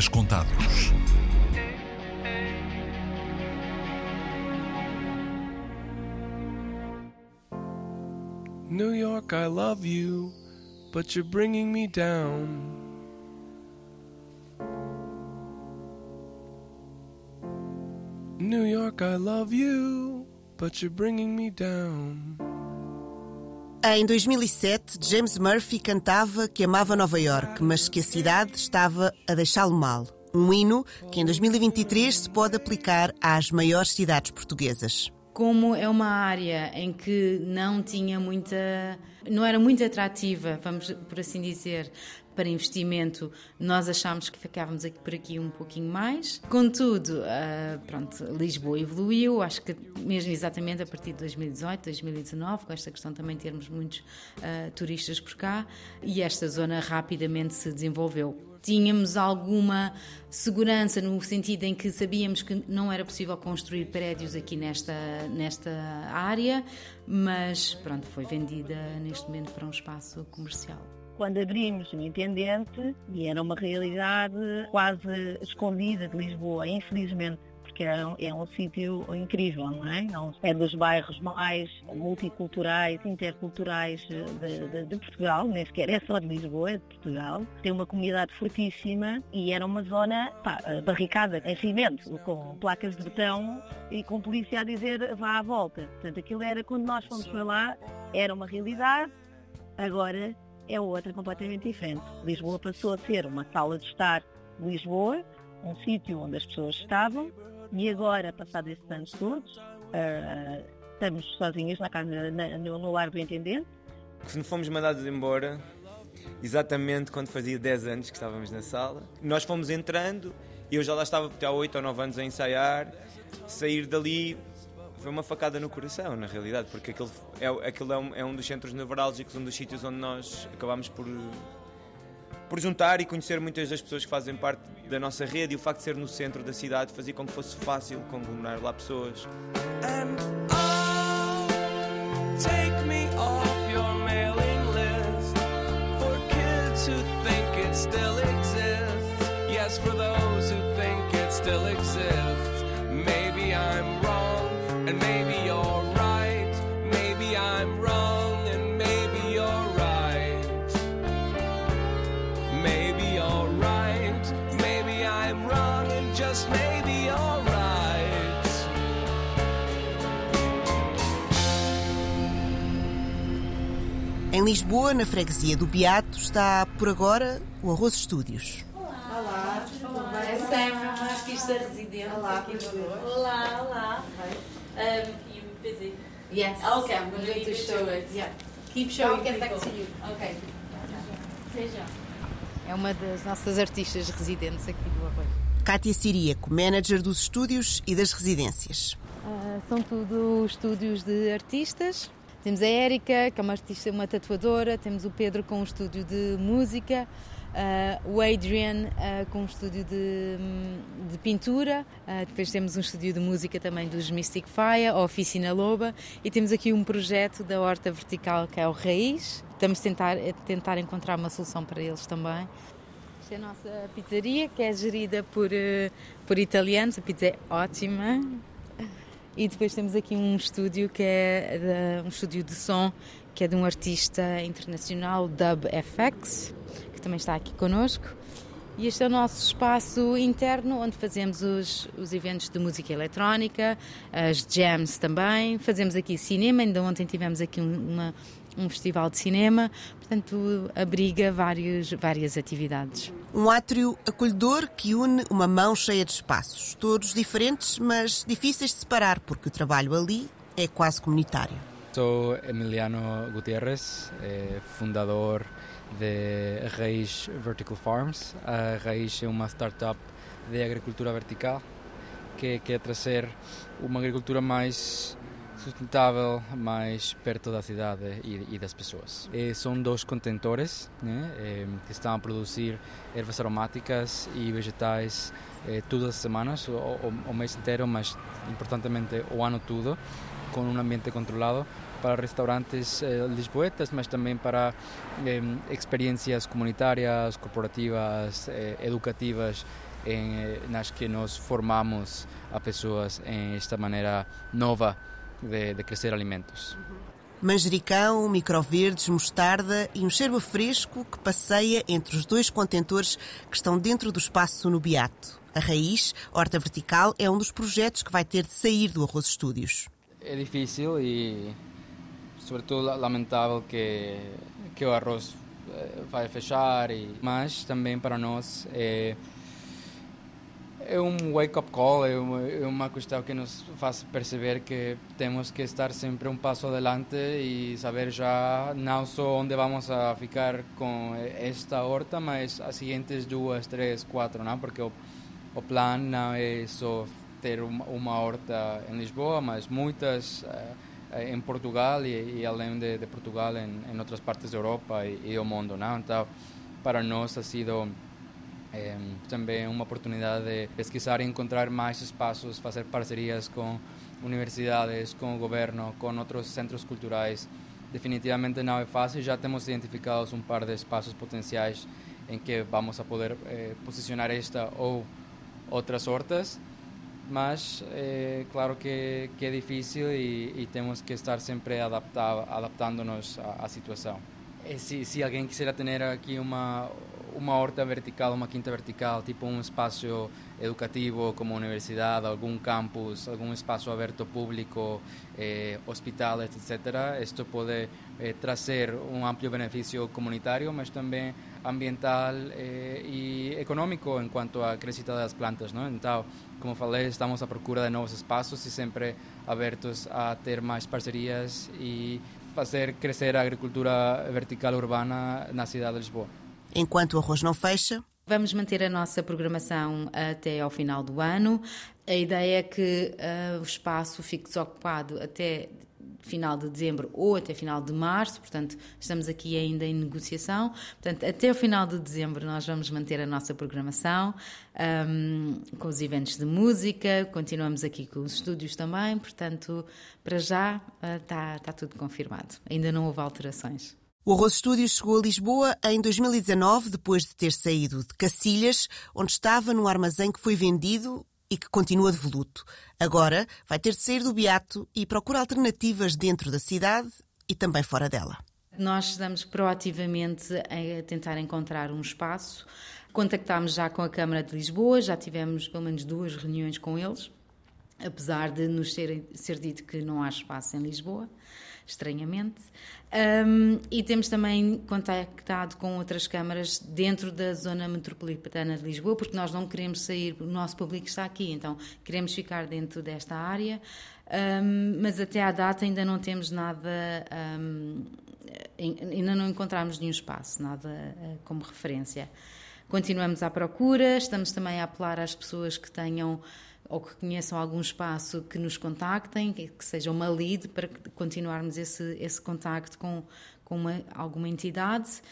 dias contados. New York, I love you, but you're bringing me down. New York, I love you, but you're bringing me down. Em 2007, James Murphy cantava que amava Nova York, mas que a cidade estava a deixá-lo mal. Um hino que em 2023 se pode aplicar às maiores cidades portuguesas. Como é uma área em que não tinha muita. não era muito atrativa, vamos por assim dizer, para investimento, nós achámos que ficávamos aqui por aqui um pouquinho mais. Contudo, uh, pronto, Lisboa evoluiu, acho que mesmo exatamente a partir de 2018, 2019, com esta questão também termos muitos uh, turistas por cá, e esta zona rapidamente se desenvolveu tínhamos alguma segurança no sentido em que sabíamos que não era possível construir prédios aqui nesta, nesta área, mas pronto, foi vendida neste momento para um espaço comercial quando abrimos o Intendente, e era uma realidade quase escondida de Lisboa, infelizmente, porque é um, é um sítio incrível, não é? É, dos bairros mais multiculturais, interculturais de, de, de, Portugal, nem sequer é só de Lisboa, é de Portugal. Tem uma comunidade fortíssima e era uma zona pá, barricada em cimento, com placas de betão e com polícia a dizer vá à volta. Portanto, aquilo era, quando nós fomos para lá, era uma realidade, agora é outra completamente diferente. Lisboa passou a ser uma sala de estar Lisboa, um sítio onde as pessoas estavam, e agora, passados esses anos todos, uh, estamos sozinhos na casa, na, no lar do intendente. Fomos mandados embora exatamente quando fazia 10 anos que estávamos na sala. Nós fomos entrando e eu já lá estava há 8 ou 9 anos a ensaiar. Sair dali foi uma facada no coração, na realidade, porque aquilo é, aquilo é, um, é um dos centros nevrálgicos, um dos sítios onde nós acabámos por, por juntar e conhecer muitas das pessoas que fazem parte da nossa rede e o facto de ser no centro da cidade fazia com que fosse fácil conglomerar lá pessoas. And, oh, take me off your Em Lisboa, na freguesia do Beato, está por agora o Arroz Estúdios. Olá, olá, é Sam, artista residente olá, aqui do Olá, olá. Um, you busy? Yes. Oh, okay, I'm going to show it. Yeah. Keep showing I'll get back to you. Okay. Seja. É uma das nossas artistas residentes aqui do Arroio. Cátia Siríaco, manager dos estúdios e das residências. Uh, são tudo estúdios de artistas. Temos a Érica, que é uma artista, uma tatuadora, temos o Pedro com um estúdio de música, Uh, o Adrian uh, com um estúdio de, de pintura, uh, depois temos um estúdio de música também dos Mystic Fire, a Oficina Loba, e temos aqui um projeto da Horta Vertical que é o Raiz. Estamos a tentar, a tentar encontrar uma solução para eles também. Esta é a nossa pizzaria, que é gerida por, por italianos, a pizza é ótima. E depois temos aqui um estúdio que é de, um estúdio de som que é de um artista internacional, Dub FX, que também está aqui connosco. E este é o nosso espaço interno onde fazemos os, os eventos de música eletrónica, as jams também. Fazemos aqui cinema, ainda ontem tivemos aqui uma, um festival de cinema, portanto, abriga vários, várias atividades. Um átrio acolhedor que une uma mão cheia de espaços, todos diferentes, mas difíceis de separar, porque o trabalho ali é quase comunitário. Sou Emiliano Gutierrez, eh, fundador de Raiz Vertical Farms. A Raiz é uma startup de agricultura vertical que quer trazer uma agricultura mais sustentável, mais perto da cidade e, e das pessoas. E são dois contentores né, que estão a produzir ervas aromáticas e vegetais eh, todas as semanas, o, o, mês inteiro, mas importantemente o ano todo, com um ambiente controlado para restaurantes eh, lisboetas, mas também para eh, experiências comunitárias, corporativas, eh, educativas em, eh, nas que nós formamos a pessoas em esta maneira nova de, de crescer alimentos. Manjericão, microverdes, mostarda e um cheiro a fresco que passeia entre os dois contentores que estão dentro do espaço no Beato. A Raiz, Horta Vertical, é um dos projetos que vai ter de sair do Arroz Estúdios. É difícil e, sobretudo, lamentável que, que o arroz eh, vai fechar, e, mas também para nós é é um wake-up call, é uma, é uma questão que nos faz perceber que temos que estar sempre um passo adiante e saber já não só onde vamos a ficar com esta horta, mas as seguintes duas, três, quatro, não? porque o, o plano não é só ter uma, uma horta em Lisboa, mas muitas uh, em Portugal e, e além de, de Portugal em, em, outras partes da Europa e, e o mundo. Não? Então, para nós ha sido é, também uma oportunidade de pesquisar e encontrar mais espaços, fazer parcerias com universidades, com o governo, com outros centros culturais. Definitivamente não é fácil, já temos identificados um par de espaços potenciais em que vamos a poder eh, posicionar esta ou outras hortas, mas é claro que, que é difícil e, e, temos que estar sempre adaptando-nos à, à situação. E se, se alguém quiser ter aqui uma uma horta vertical, uma quinta vertical, tipo um espaço educativo como universidade, algum campus, algum espaço aberto público, eh, hospitais, etc. Isto pode eh, trazer um amplo benefício comunitário, mas também ambiental eh, e econômico enquanto à crescita das plantas. Não? Então, como falei, estamos à procura de novos espaços e sempre abertos a ter mais parcerias e fazer crescer a agricultura vertical urbana na cidade de Lisboa. Enquanto o arroz não fecha. Vamos manter a nossa programação até ao final do ano. A ideia é que uh, o espaço fique desocupado até final de dezembro ou até final de março, portanto, estamos aqui ainda em negociação. Portanto, até o final de dezembro nós vamos manter a nossa programação um, com os eventos de música, continuamos aqui com os estúdios também, portanto, para já está uh, tá tudo confirmado. Ainda não houve alterações. O Arroz Studios chegou a Lisboa em 2019, depois de ter saído de Cacilhas, onde estava num armazém que foi vendido e que continua devoluto. Agora vai ter de sair do Beato e procura alternativas dentro da cidade e também fora dela. Nós estamos proativamente a tentar encontrar um espaço. Contactámos já com a Câmara de Lisboa, já tivemos pelo menos duas reuniões com eles, apesar de nos ser, ser dito que não há espaço em Lisboa estranhamente. Um, e temos também contactado com outras câmaras dentro da zona metropolitana de Lisboa, porque nós não queremos sair, o nosso público está aqui, então queremos ficar dentro desta área, um, mas até à data ainda não temos nada, um, ainda não encontramos nenhum espaço, nada uh, como referência. Continuamos à procura, estamos também a apelar às pessoas que tenham ou que conheçam algum espaço que nos contactem, que seja uma lead para continuarmos esse, esse contacto com, com uma, alguma entidade.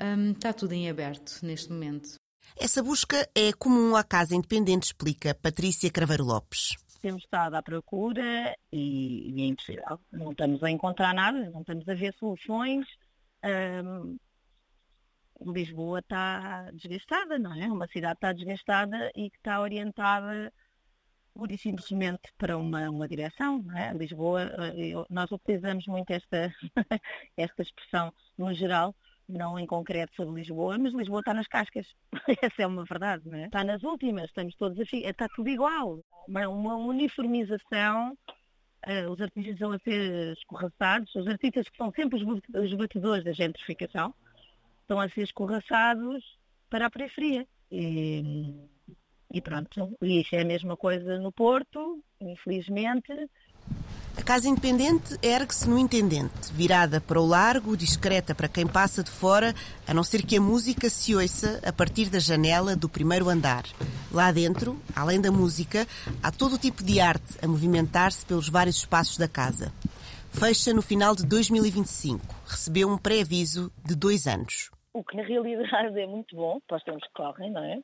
Um, está tudo em aberto neste momento. Essa busca é comum à Casa Independente, explica Patrícia Craveiro Lopes. Temos estado à procura e, e é impossível. Não estamos a encontrar nada, não estamos a ver soluções. Um, Lisboa está desgastada, não é? Uma cidade está desgastada e que está orientada pura e simplesmente para uma, uma direção. É? Lisboa, eh, eu, nós utilizamos muito esta, esta expressão no geral, não em concreto sobre Lisboa, mas Lisboa está nas cascas. Essa é uma verdade, não é? Está nas últimas, estamos todos assim, está tudo igual. Uma, uma uniformização, uh, os artistas estão a ser escorraçados, os artistas que são sempre os, os batedores da gentrificação, estão a ser escorraçados para a periferia. E, e pronto, e isso é a mesma coisa no Porto, infelizmente. A Casa Independente ergue-se no Intendente, virada para o largo, discreta para quem passa de fora, a não ser que a música se ouça a partir da janela do primeiro andar. Lá dentro, além da música, há todo o tipo de arte a movimentar-se pelos vários espaços da casa. Fecha no final de 2025. Recebeu um pré-aviso de dois anos. O que na realidade é muito bom para os tempos que correm, não é?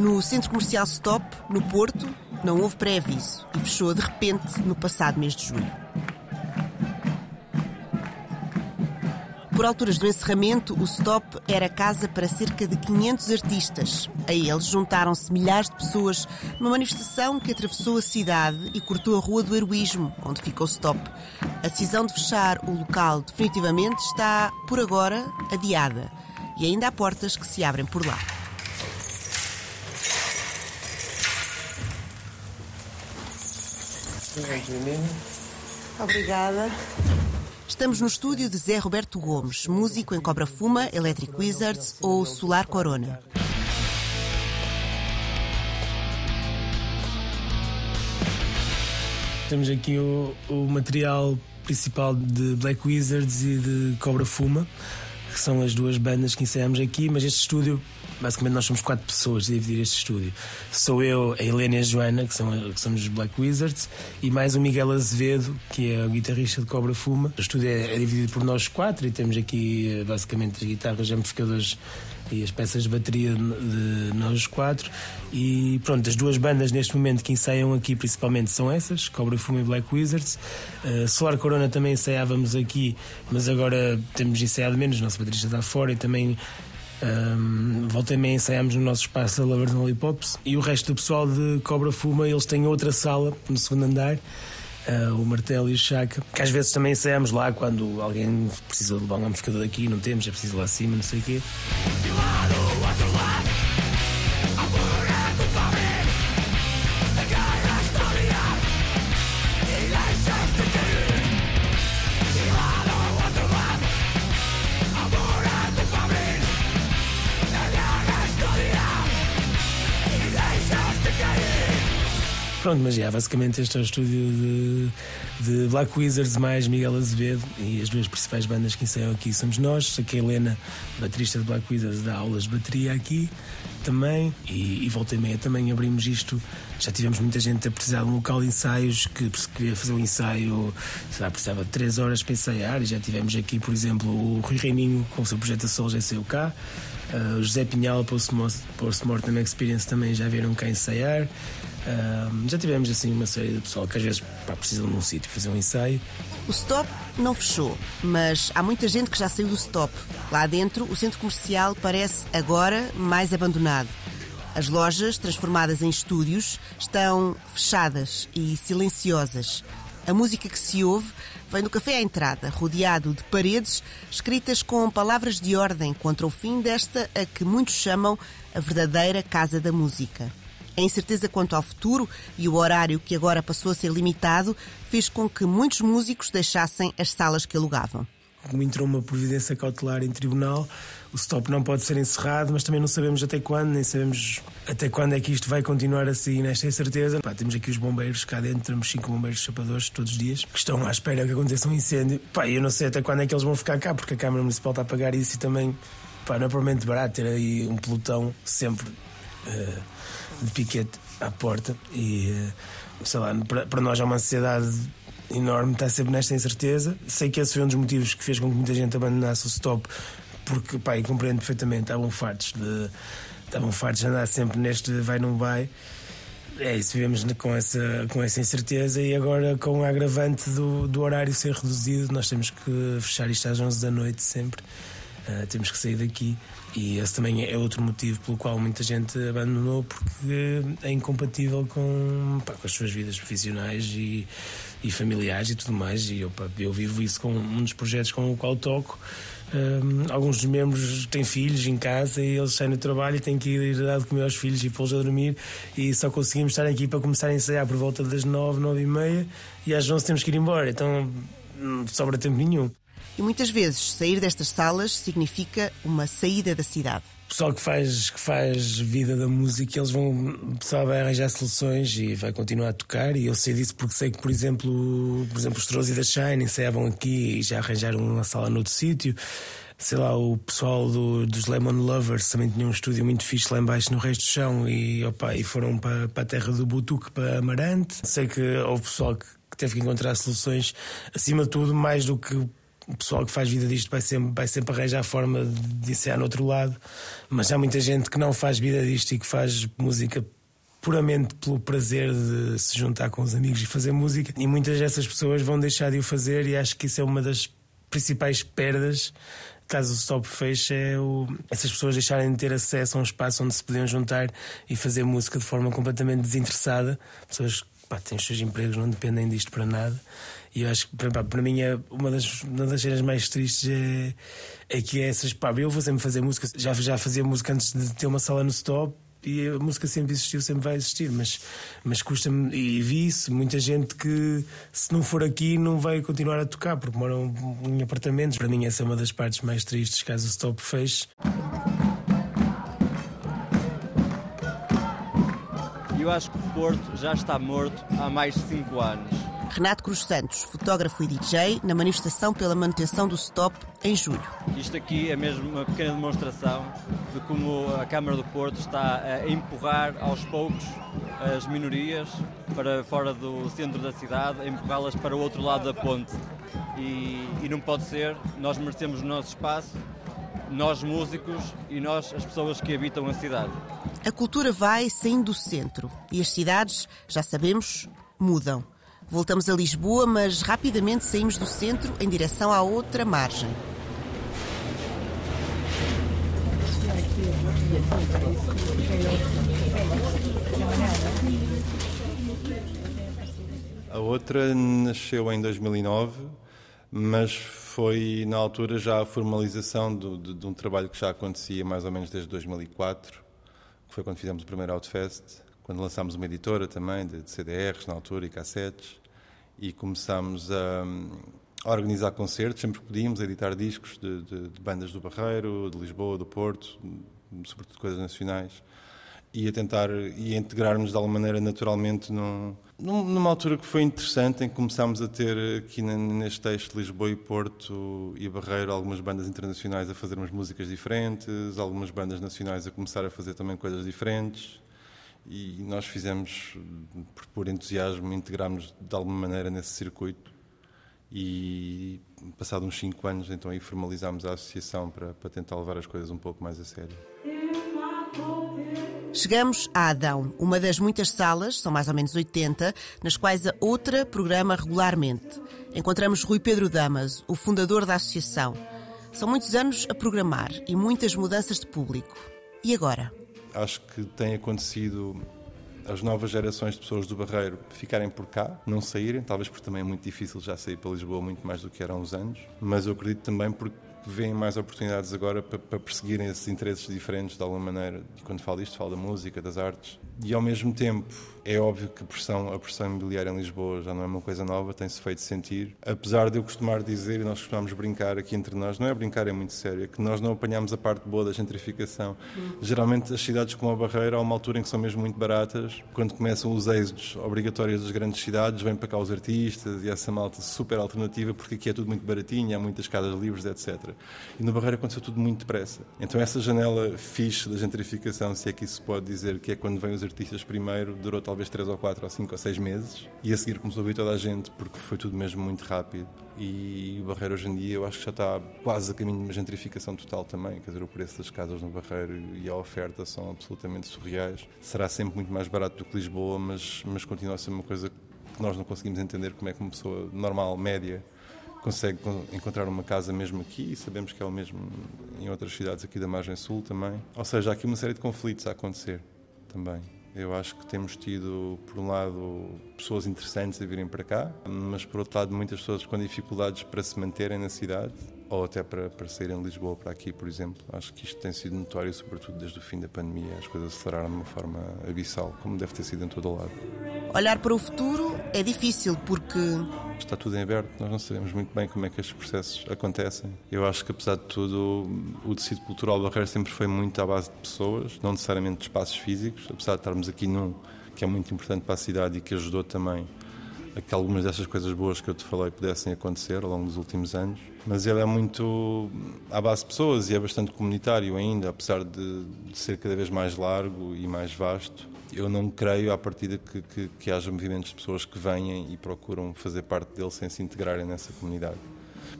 No centro comercial Stop, no Porto, não houve pré-aviso e fechou de repente no passado mês de julho. Por alturas do encerramento, o Stop era casa para cerca de 500 artistas. A eles juntaram-se milhares de pessoas numa manifestação que atravessou a cidade e cortou a Rua do Heroísmo, onde fica o Stop. A decisão de fechar o local definitivamente está, por agora, adiada. E ainda há portas que se abrem por lá. Obrigada. Estamos no estúdio de Zé Roberto Gomes, músico em Cobra Fuma, Electric Wizards ou Solar Corona. Temos aqui o, o material principal de Black Wizards e de Cobra Fuma, que são as duas bandas que ensaiamos aqui, mas este estúdio basicamente nós somos quatro pessoas a dividir este estúdio. Sou eu, a Helena e a Joana, que, são, que somos os Black Wizards, e mais o Miguel Azevedo, que é o guitarrista de Cobra Fuma. O estúdio é, é dividido por nós quatro e temos aqui eh, basicamente as guitarras, amplificadores e as peças de bateria de nós quatro. E pronto, as duas bandas neste momento que ensaiam aqui principalmente são essas, Cobra Fuma e Black Wizards. Uh, Solar Corona também ensaiávamos aqui, mas agora temos ensaiado menos, nosso baterista está fora e também um, volta e meia no nosso espaço a Lovers Lollipops e o resto do pessoal de Cobra Fuma, eles têm outra sala no segundo andar. Uh, o martelo e o chaca, que às vezes também ensaiamos lá quando alguém precisa levar um amplificador daqui, não temos, é preciso lá acima, não sei o quê. Pronto, mas já, basicamente este é o estúdio de, de, Black Wizards mais Miguel Azevedo e as duas principais bandas que ensaiam aqui somos nós. Aqui a Helena, baterista de Black Wizards, dá aulas de bateria aqui também e, e volta e meia também abrimos isto. Já tivemos muita gente a precisar de um local de ensaios que queria fazer um ensaio, lá, precisava de 3 horas para ensaiar e já tivemos aqui, por exemplo, o Rui Reininho com o seu projeto Sol GCUK. Uh, o José Pinhal, Post-Mortem Experience, também já vieram cá ensaiar. Já tivemos assim uma série de pessoal que às vezes pá, precisam de um sítio fazer um ensaio. O stop não fechou, mas há muita gente que já saiu do stop. Lá dentro, o centro comercial parece agora mais abandonado. As lojas, transformadas em estúdios, estão fechadas e silenciosas. A música que se ouve vem do café à entrada, rodeado de paredes escritas com palavras de ordem contra o fim desta a que muitos chamam a verdadeira casa da música. A incerteza quanto ao futuro e o horário que agora passou a ser limitado fez com que muitos músicos deixassem as salas que alugavam como entrou uma providência cautelar em tribunal, o stop não pode ser encerrado, mas também não sabemos até quando, nem sabemos até quando é que isto vai continuar assim, nesta incerteza. Pá, temos aqui os bombeiros cá dentro, temos cinco bombeiros chapadores todos os dias, que estão à espera que aconteça um incêndio. Pá, eu não sei até quando é que eles vão ficar cá, porque a Câmara Municipal está a pagar isso e também, pá, não é provavelmente barato ter aí um pelotão sempre uh, de piquete à porta e, uh, sei lá, para, para nós é uma ansiedade enorme, está sempre nesta incerteza. Sei que esse foi um dos motivos que fez com que muita gente abandonasse o stop, porque, pá, e compreendo perfeitamente, estavam fartos de. Estavam fartos de andar sempre neste vai não vai. É isso, vivemos com essa, com essa incerteza e agora com o agravante do, do horário ser reduzido, nós temos que fechar isto às 11 da noite sempre. Uh, temos que sair daqui e esse também é outro motivo pelo qual muita gente abandonou, porque é incompatível com, pá, com as suas vidas profissionais e, e familiares e tudo mais. E eu, eu vivo isso com um dos projetos com o qual toco. Um, alguns dos membros têm filhos em casa e eles saem do trabalho e têm que ir dar de comer aos filhos e pô-los a dormir e só conseguimos estar aqui para começar a ensaiar por volta das nove, nove e meia e às onze temos que ir embora, então não sobra tempo nenhum. E muitas vezes sair destas salas significa uma saída da cidade. O pessoal que faz, que faz vida da música, eles vão. O pessoal vai arranjar soluções e vai continuar a tocar. E eu sei disso porque sei que, por exemplo, por exemplo os Trolls e da Shine ensaiavam aqui e já arranjaram uma sala noutro sítio sei lá, o pessoal do, dos Lemon Lovers também tinha um estúdio muito fixe lá embaixo no resto do chão e, opa, e foram para, para a terra do Butuque, para Amarante. Sei que houve pessoal que, que teve que encontrar soluções, acima de tudo, mais do que o pessoal que faz vida disto vai sempre, vai sempre arranjar a forma de ensaiar no outro lado, mas há muita gente que não faz vida disto e que faz música puramente pelo prazer de se juntar com os amigos e fazer música, e muitas dessas pessoas vão deixar de o fazer, e acho que isso é uma das principais perdas caso o stop feche é o, essas pessoas deixarem de ter acesso a um espaço onde se podiam juntar e fazer música de forma completamente desinteressada. Pessoas que têm os seus empregos, não dependem disto para nada. E eu acho que para mim é uma das, uma das cenas mais tristes é, é que é essas. Pá, eu vou sempre fazer música, já, já fazia música antes de ter uma sala no stop e a música sempre existiu, sempre vai existir, mas, mas custa-me, e vi isso, muita gente que se não for aqui não vai continuar a tocar, porque moram em apartamentos. Para mim, essa é uma das partes mais tristes caso o stop feche. Eu acho que o Porto já está morto há mais de 5 anos. Renato Cruz Santos, fotógrafo e DJ, na manifestação pela manutenção do stop em julho. Isto aqui é mesmo uma pequena demonstração de como a Câmara do Porto está a empurrar aos poucos as minorias para fora do centro da cidade, a empurrá-las para o outro lado da ponte. E, e não pode ser, nós merecemos o nosso espaço, nós músicos e nós as pessoas que habitam a cidade. A cultura vai saindo do centro e as cidades, já sabemos, mudam. Voltamos a Lisboa, mas rapidamente saímos do centro em direção à outra margem. A outra nasceu em 2009, mas foi na altura já a formalização do, de, de, um trabalho que já acontecia mais ou menos desde 2004, que foi quando fizemos o primeiro Outfest, quando lançámos uma editora também de, de CDRs na altura e cassetes e começámos a, a, organizar concertos, sempre que podíamos, a editar discos de, de, de, bandas do Barreiro, de Lisboa, do Porto, sobretudo coisas nacionais, e a tentar e integrar-nos de alguma maneira naturalmente num, numa altura que foi interessante, em que começámos a ter aqui neste texto Lisboa e Porto e Barreiro algumas bandas internacionais a fazer umas músicas diferentes, algumas bandas nacionais a começar a fazer também coisas diferentes e nós fizemos, por entusiasmo, integramos de alguma maneira nesse circuito e passado uns 5 anos então aí formalizámos a associação para, para tentar levar as coisas um pouco mais a sério. Chegamos a Adão, uma das muitas salas, são mais ou menos 80, nas quais a outra programa regularmente. Encontramos Rui Pedro Damas, o fundador da associação. São muitos anos a programar e muitas mudanças de público. E agora? Acho que tem acontecido as novas gerações de pessoas do Barreiro ficarem por cá, não saírem, talvez porque também é muito difícil já sair para Lisboa muito mais do que era há uns anos, mas eu acredito também porque veem mais oportunidades agora para, para perseguirem esses interesses diferentes de alguma maneira. E quando falo disto, falo da música, das artes. E ao mesmo tempo, é óbvio que a pressão, a pressão imobiliária em Lisboa já não é uma coisa nova, tem-se feito sentir. Apesar de eu costumar dizer, e nós costumamos brincar aqui entre nós, não é brincar, é muito sério, é que nós não apanhamos a parte boa da gentrificação. Geralmente, as cidades como a Barreira, há uma altura em que são mesmo muito baratas. Quando começam os êxodos obrigatórios das grandes cidades, vêm para cá os artistas e essa malta super alternativa, porque aqui é tudo muito baratinho, há muitas casas livres, etc. E no Barreira aconteceu tudo muito depressa. Então, essa janela fixe da gentrificação, se é que isso pode dizer, que é quando vêm os artistas primeiro, durou talvez 3 ou 4 ou 5 ou 6 meses e a seguir começou a vir toda a gente porque foi tudo mesmo muito rápido. E o Barreiro hoje em dia eu acho que já está quase a caminho de uma gentrificação total também. Quer dizer, o preço das casas no Barreiro e a oferta são absolutamente surreais. Será sempre muito mais barato do que Lisboa, mas, mas continua a ser uma coisa que nós não conseguimos entender como é que uma pessoa normal, média, consegue encontrar uma casa mesmo aqui e sabemos que é o mesmo em outras cidades aqui da margem sul também. Ou seja, há aqui uma série de conflitos a acontecer também. Eu acho que temos tido, por um lado, pessoas interessantes a virem para cá, mas por outro lado, muitas pessoas com dificuldades para se manterem na cidade ou até para, para saírem de Lisboa para aqui, por exemplo. Acho que isto tem sido notório, sobretudo desde o fim da pandemia. As coisas aceleraram de uma forma abissal, como deve ter sido em todo o lado. Olhar para o futuro é difícil porque. Está tudo em aberto, nós não sabemos muito bem como é que estes processos acontecem. Eu acho que, apesar de tudo, o tecido cultural do Barreiro sempre foi muito à base de pessoas, não necessariamente de espaços físicos, apesar de estarmos aqui num que é muito importante para a cidade e que ajudou também a que algumas dessas coisas boas que eu te falei pudessem acontecer ao longo dos últimos anos. Mas ele é muito à base de pessoas e é bastante comunitário ainda, apesar de, de ser cada vez mais largo e mais vasto. Eu não creio, à partida, que, que, que haja movimentos de pessoas que venham e procuram fazer parte dele sem se integrarem nessa comunidade.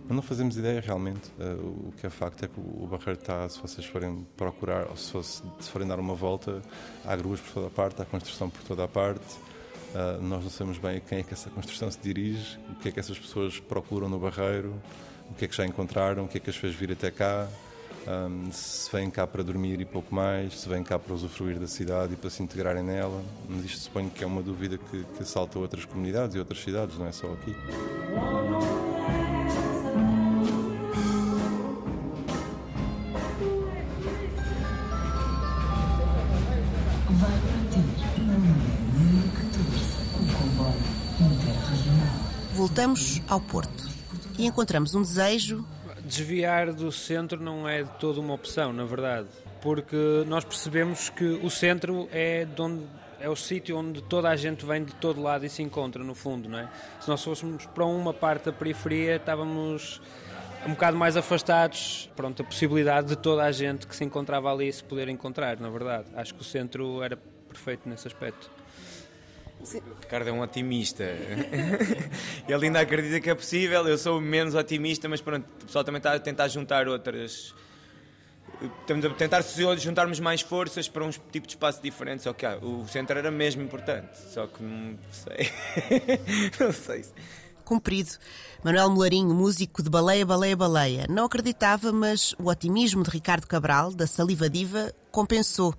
Mas não fazemos ideia realmente. Uh, o que é facto é que o Barreiro está, se vocês forem procurar, ou se, fosse, se forem dar uma volta, há gruas por toda a parte, há construção por toda a parte. Uh, nós não sabemos bem a quem é que essa construção se dirige, o que é que essas pessoas procuram no Barreiro. o que é que já encontraram, o que é que as fez vir até cá, um, se vêm cá para dormir e pouco mais, se vêm cá para usufruir da cidade e para se integrarem nela. Mas isto suponho que é uma dúvida que, que salta outras comunidades e outras cidades, não é só aqui. Voltamos ao Porto e encontramos um desejo. Desviar do centro não é de toda uma opção, na verdade, porque nós percebemos que o centro é, onde, é o sítio onde toda a gente vem de todo lado e se encontra, no fundo, não é? Se nós fôssemos para uma parte da periferia, estávamos um bocado mais afastados, pronto, a possibilidade de toda a gente que se encontrava ali se poder encontrar, na verdade. Acho que o centro era perfeito nesse aspecto. O Ricardo é um otimista. Ele ainda acredita que é possível, eu sou menos otimista, mas pronto, o pessoal também está a tentar juntar outras. Estamos a tentar juntarmos mais forças para um tipo de espaço diferente. Só que ah, o centro era mesmo importante, só que não sei. não sei. Cumprido. Manuel Molarinho, músico de Baleia, Baleia, Baleia, não acreditava, mas o otimismo de Ricardo Cabral, da Saliva Diva, compensou.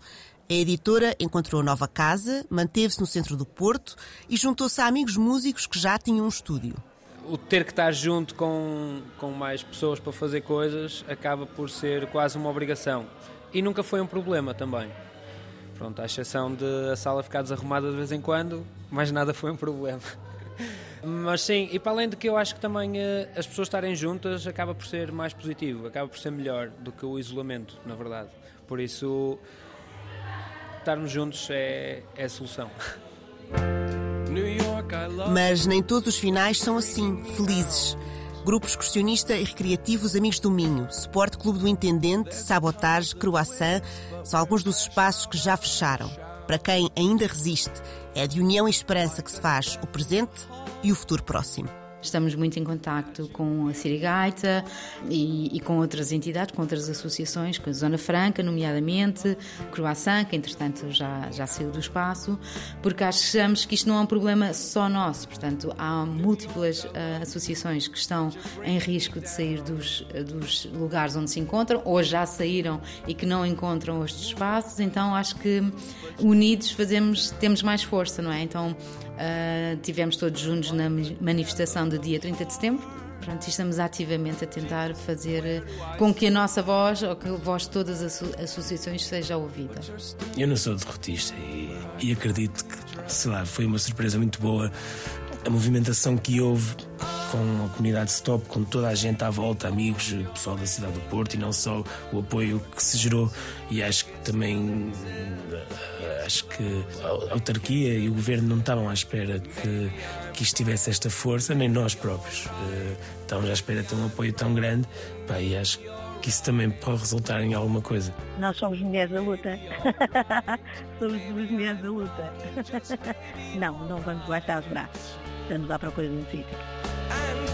A editora encontrou nova casa, manteve-se no centro do Porto e juntou-se a amigos músicos que já tinham um estúdio. O ter que estar junto com, com mais pessoas para fazer coisas acaba por ser quase uma obrigação. E nunca foi um problema também. Pronto, à exceção de a sala ficar desarrumada de vez em quando, mais nada foi um problema. Mas sim, e para além de que eu acho que também uh, as pessoas estarem juntas acaba por ser mais positivo, acaba por ser melhor do que o isolamento, na verdade. Por isso, estarmos juntos é, é a solução. Mas nem todos os finais são assim, felizes. Grupo excursionista e recreativos Amigos do Minho, Suporte Clube do Intendente, Sabotage, Croissant, são alguns dos espaços que já fecharam. Para quem ainda resiste, é de união e esperança que se faz o presente e o futuro próximo. Estamos muito em contacto com a Sirigaita e, e, com outras entidades, com outras associações, com a Zona Franca, nomeadamente, Croissant, que entretanto já, já saiu do espaço, porque achamos que isto não é um problema só nosso. Portanto, há múltiplas uh, associações que estão em risco de sair dos, dos lugares onde se encontram, ou já saíram e que não encontram estes espaços. Então, acho que unidos fazemos, temos mais força, não é? Então, Uh, tivemos todos juntos na manifestação do dia 30 de setembro. Pronto, estamos ativamente a tentar fazer eh, com que a nossa voz, ou que a voz de todas as associações, seja ouvida. Eu não sou derrotista e, e acredito que, sei lá, foi uma surpresa muito boa a movimentação que houve com a comunidade Stop, com toda a gente à volta, amigos, pessoal da cidade do Porto e não só o apoio que se gerou. E acho que também acho que a autarquia e o governo não estavam à espera que, que isto tivesse esta força, nem nós próprios. Uh, estávamos à espera de ter um apoio tão grande pá, e acho que isso também pode resultar em alguma coisa. Nós somos mulheres da luta. somos mulheres da luta. não, não vamos baixar os braços. Estamos à procura de um sítio. and